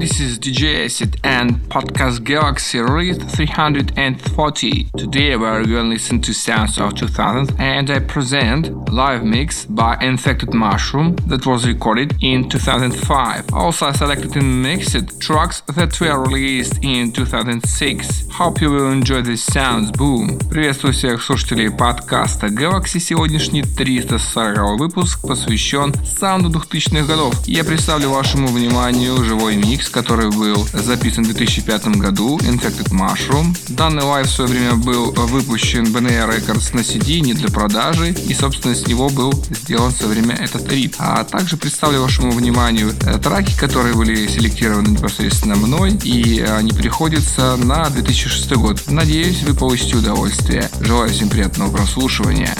This is DJ Acid and Podcast Galaxy Read 340. Today we are going to listen to sounds of 2000 and I present live mix by Infected Mushroom that was recorded in 2005. Also I selected and mixed tracks that were released in 2006. Hope you will enjoy these sounds. Boom! Приветствую всех слушателей подкаста Galaxy. Сегодняшний 340 выпуск посвящен саунду 2000-х годов. Я представлю вашему вниманию живой микс который был записан в 2005 году, Infected Mushroom. Данный лайв в свое время был выпущен BNE Records на CD, не для продажи, и, собственно, с него был сделан в свое время этот рип. А также представлю вашему вниманию э, траки, которые были селектированы непосредственно мной, и они приходятся на 2006 год. Надеюсь, вы получите удовольствие. Желаю всем приятного прослушивания.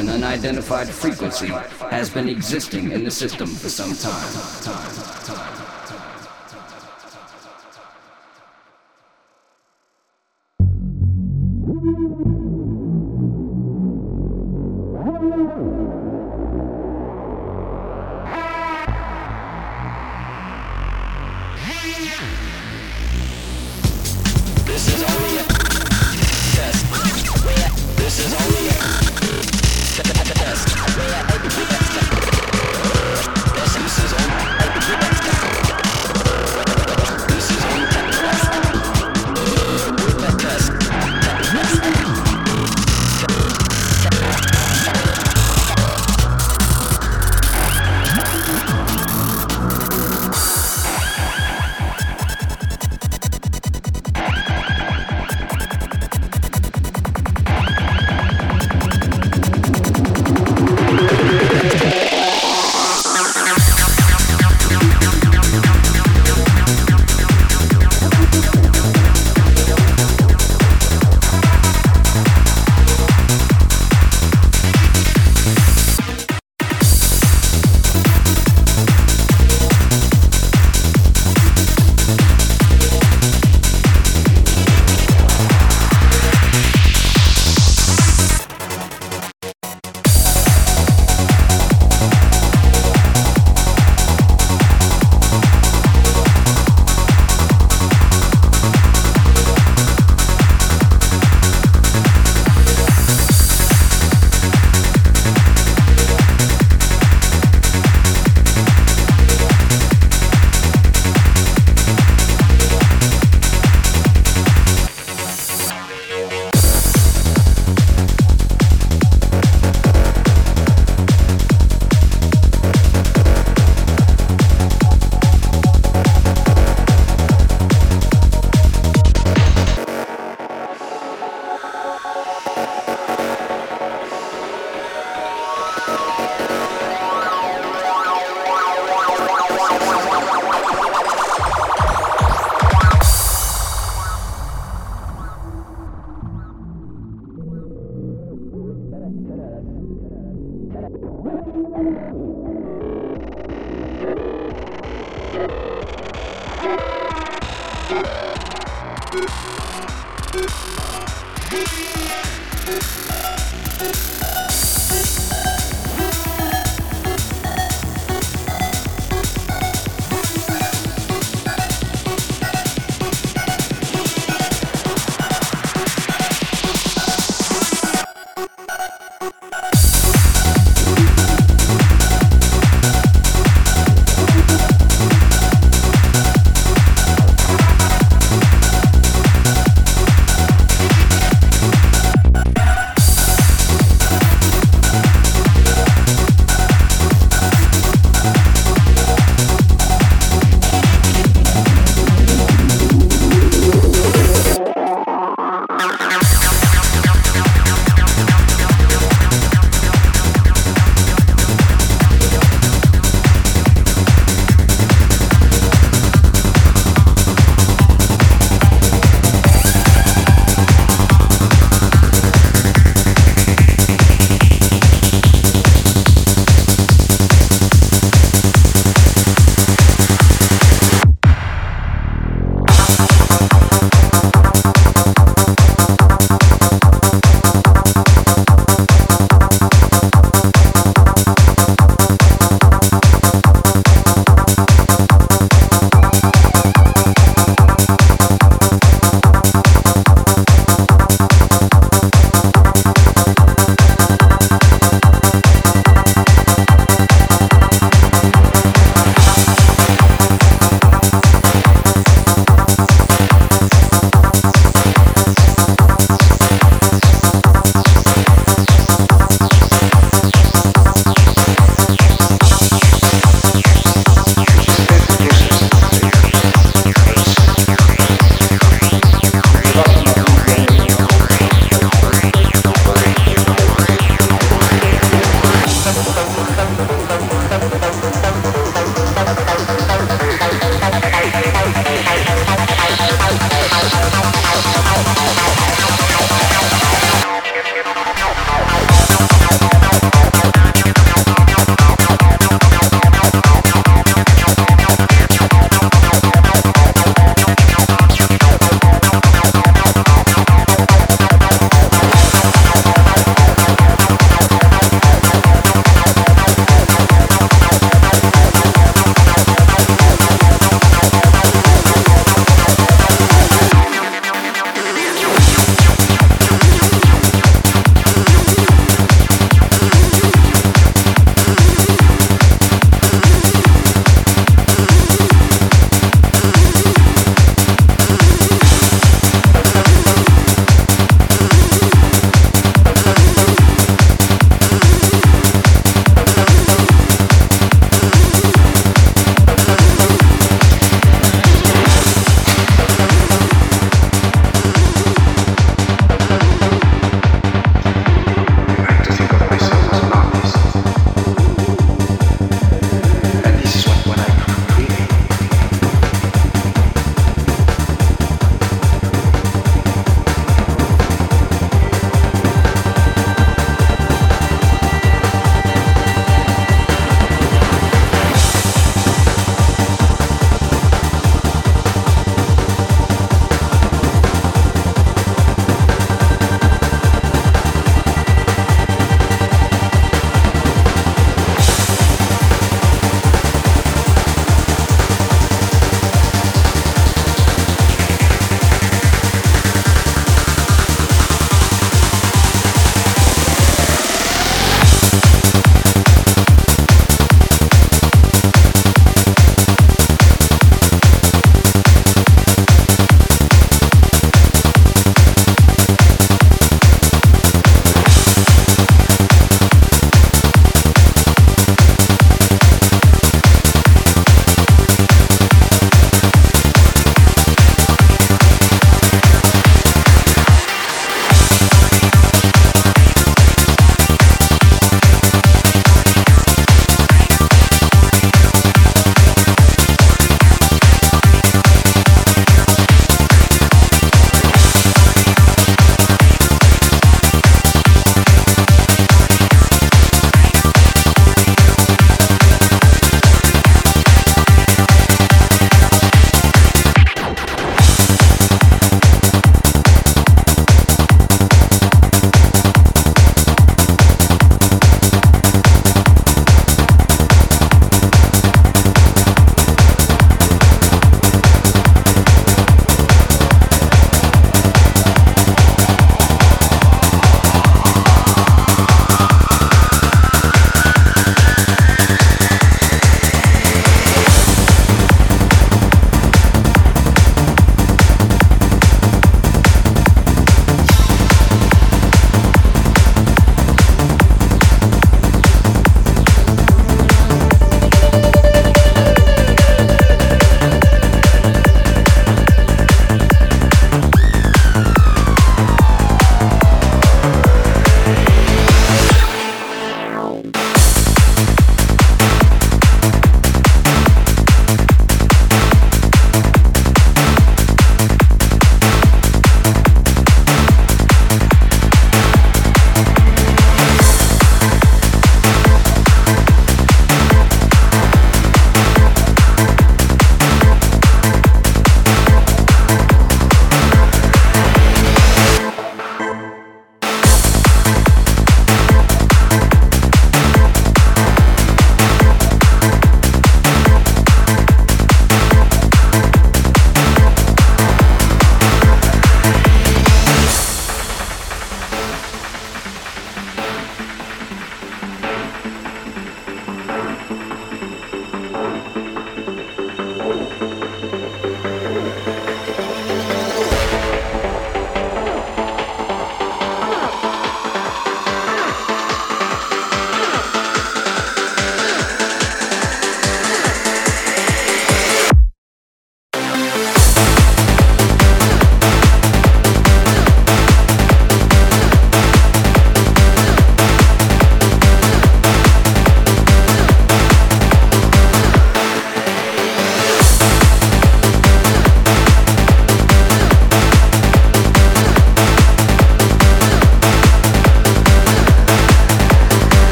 An unidentified frequency has been existing in the system for some time.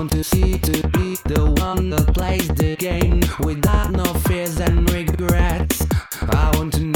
want to see to be the one that plays the game without no fears and regrets. I want to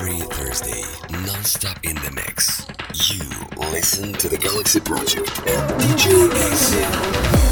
Every Thursday, non-stop in the mix. You listen to the Galaxy Project and DJ Asim.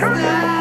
Come on.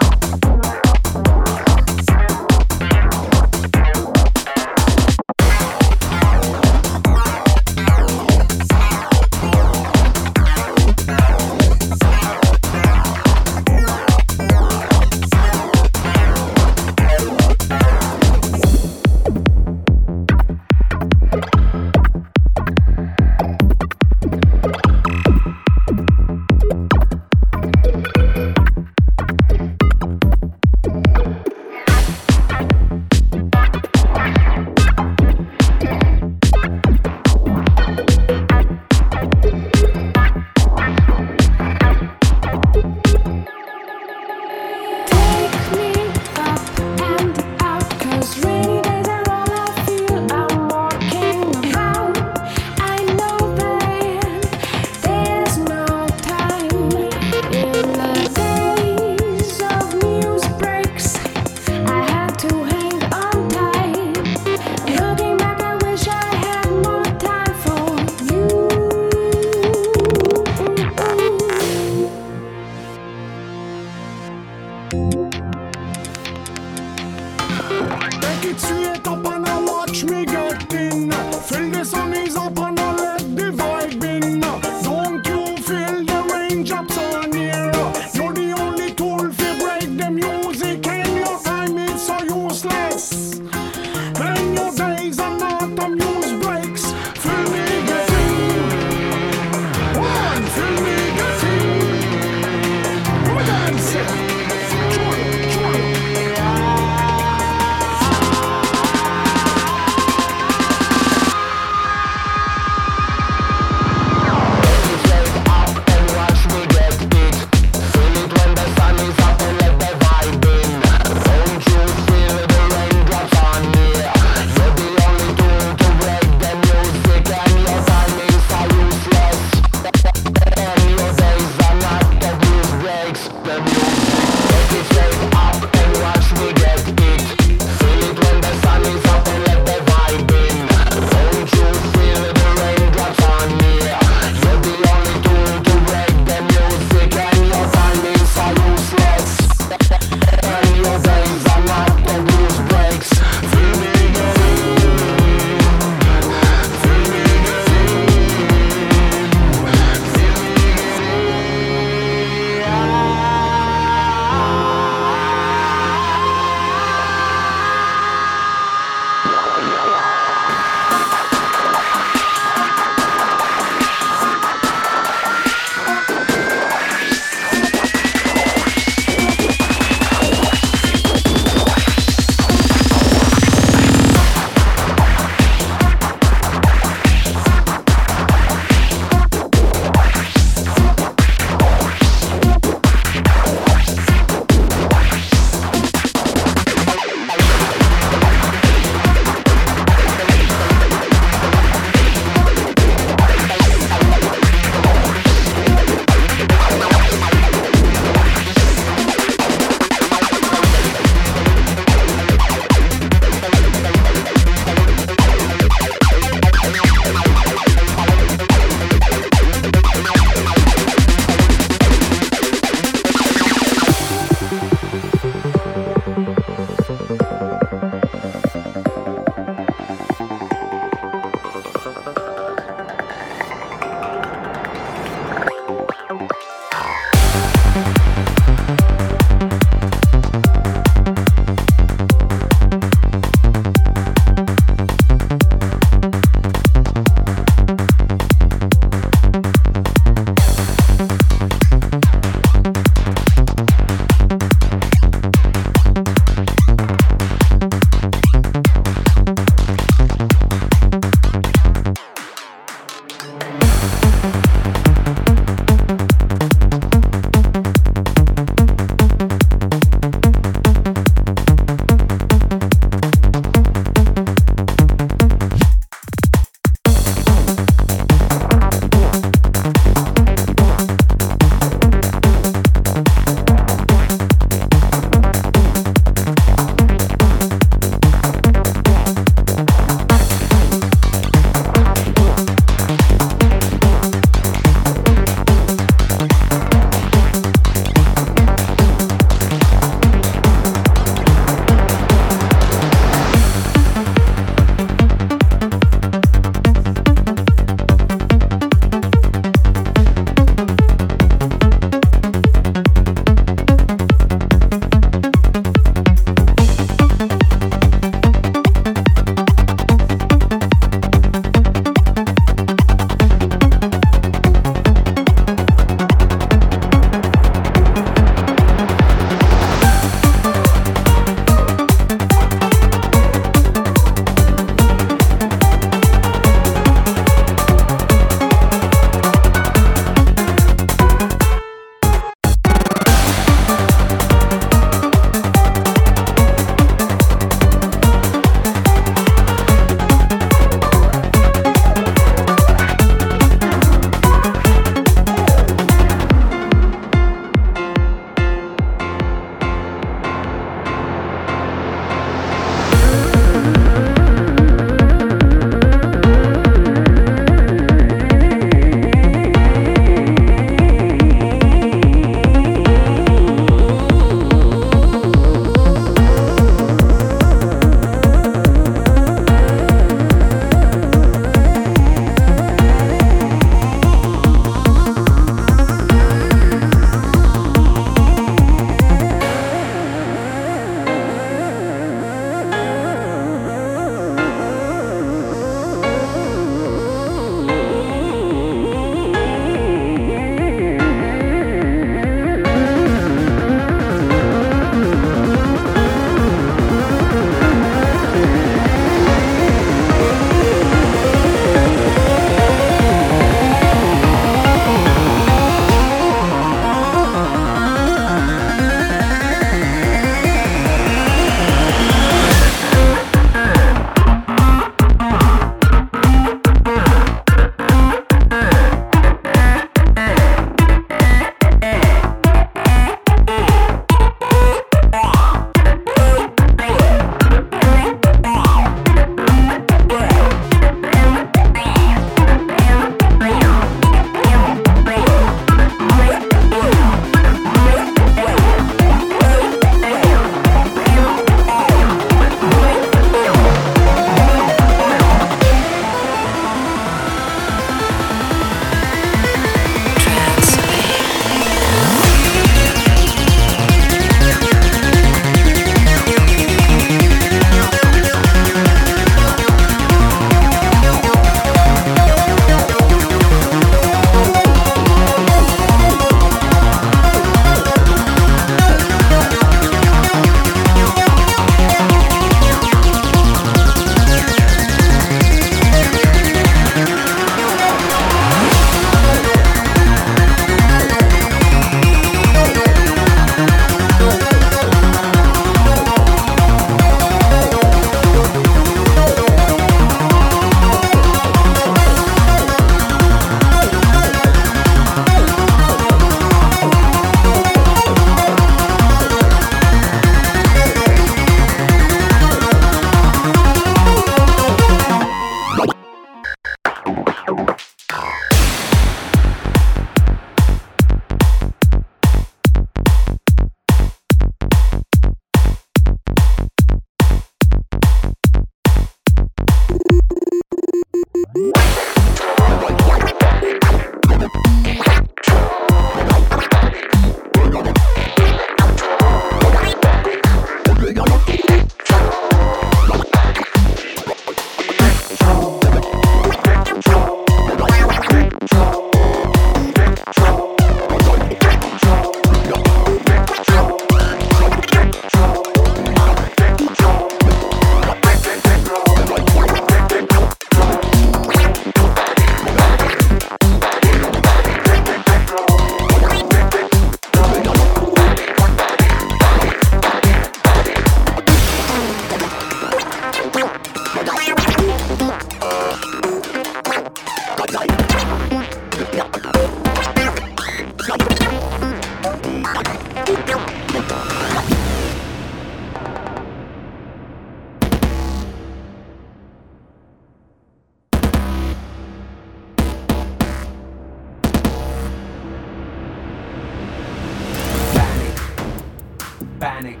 panic,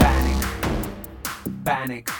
panic, panic.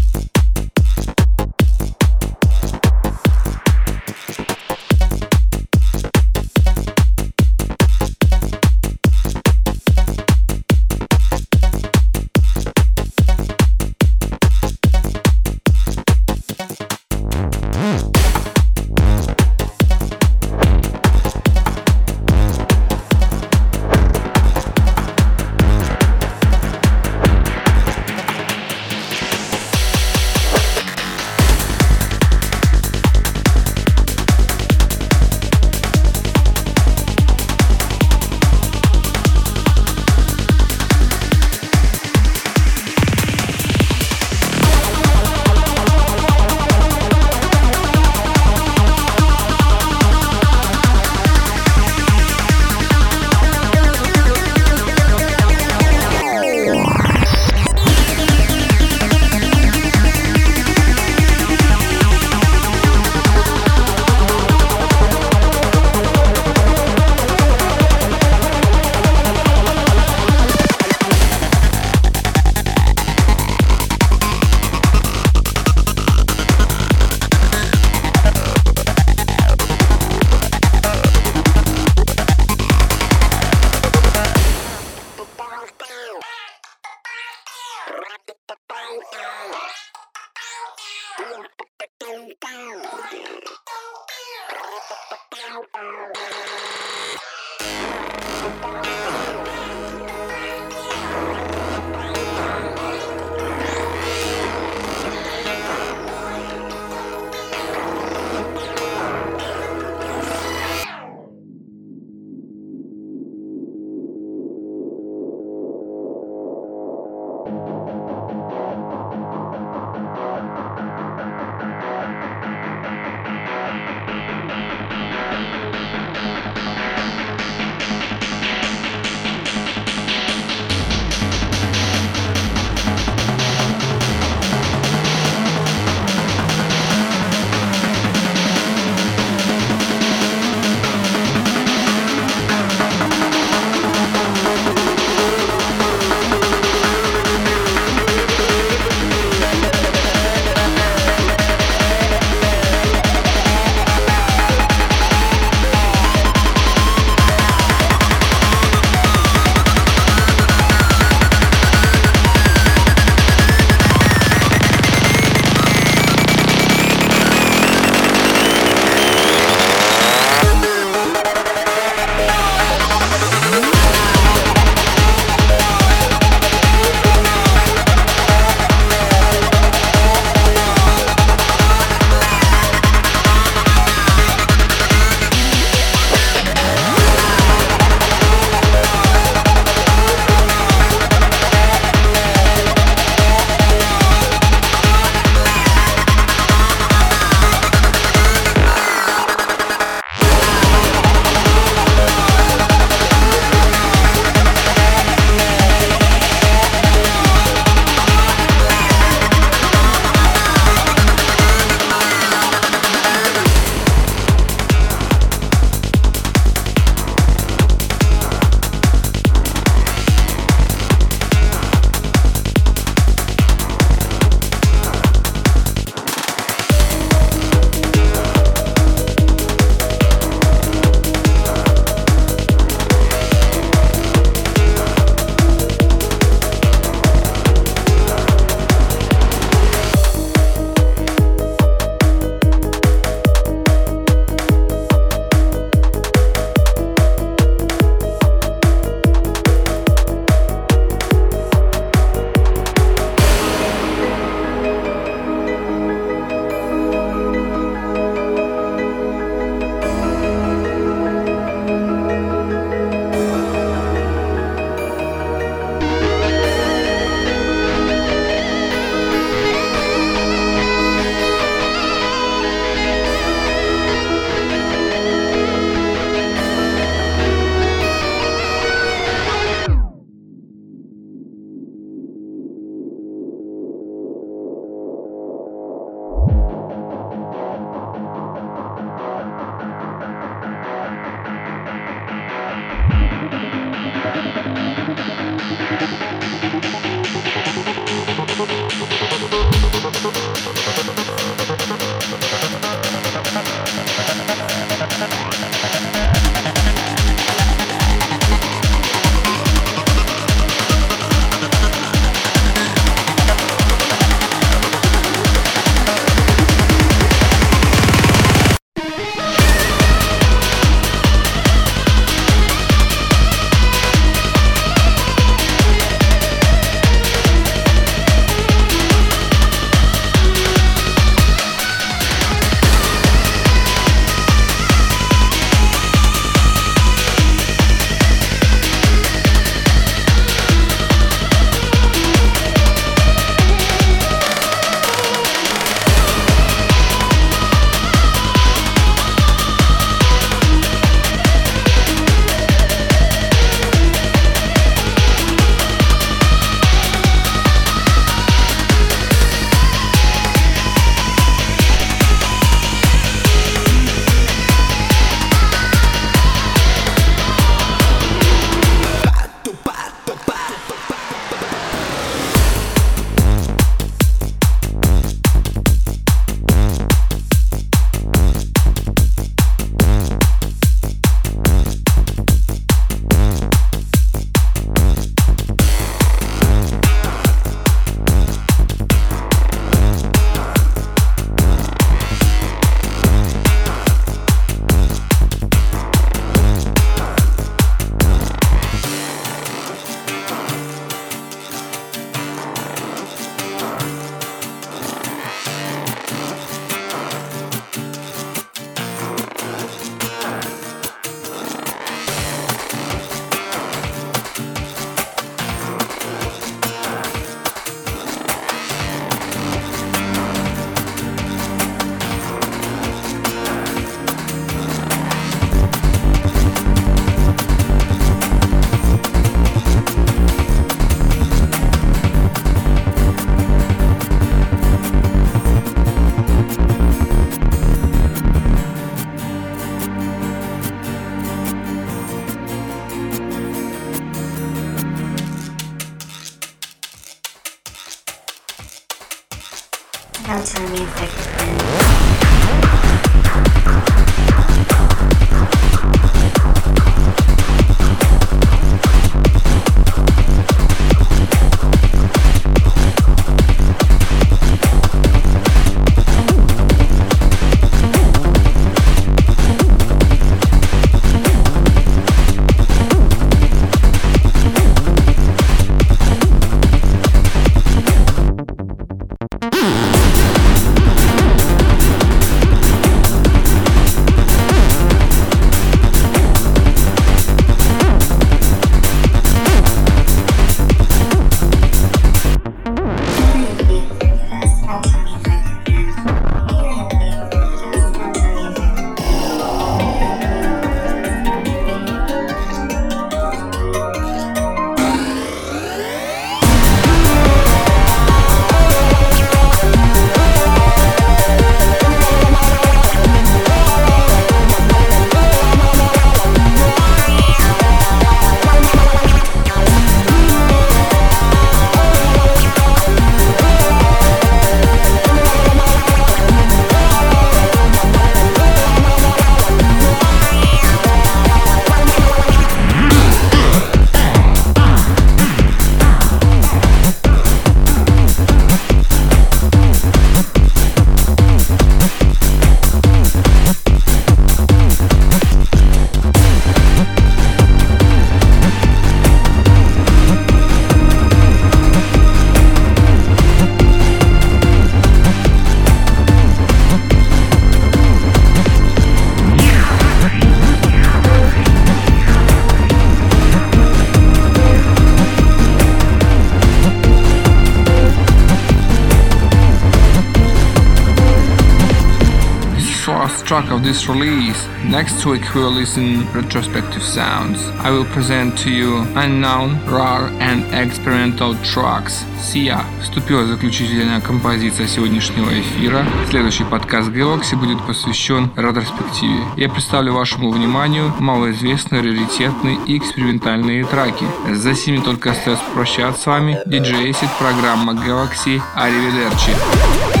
This release. Next week we will listen retrospective sounds. I will present to you unknown, rare and experimental tracks. Sia вступила заключительная композиция сегодняшнего эфира. Следующий подкаст Galaxy будет посвящен ретроспективе. Я представлю вашему вниманию малоизвестные, раритетные и экспериментальные траки. За сими только остается прощаться с вами. Acid, программа Galaxy. Аривидерчи.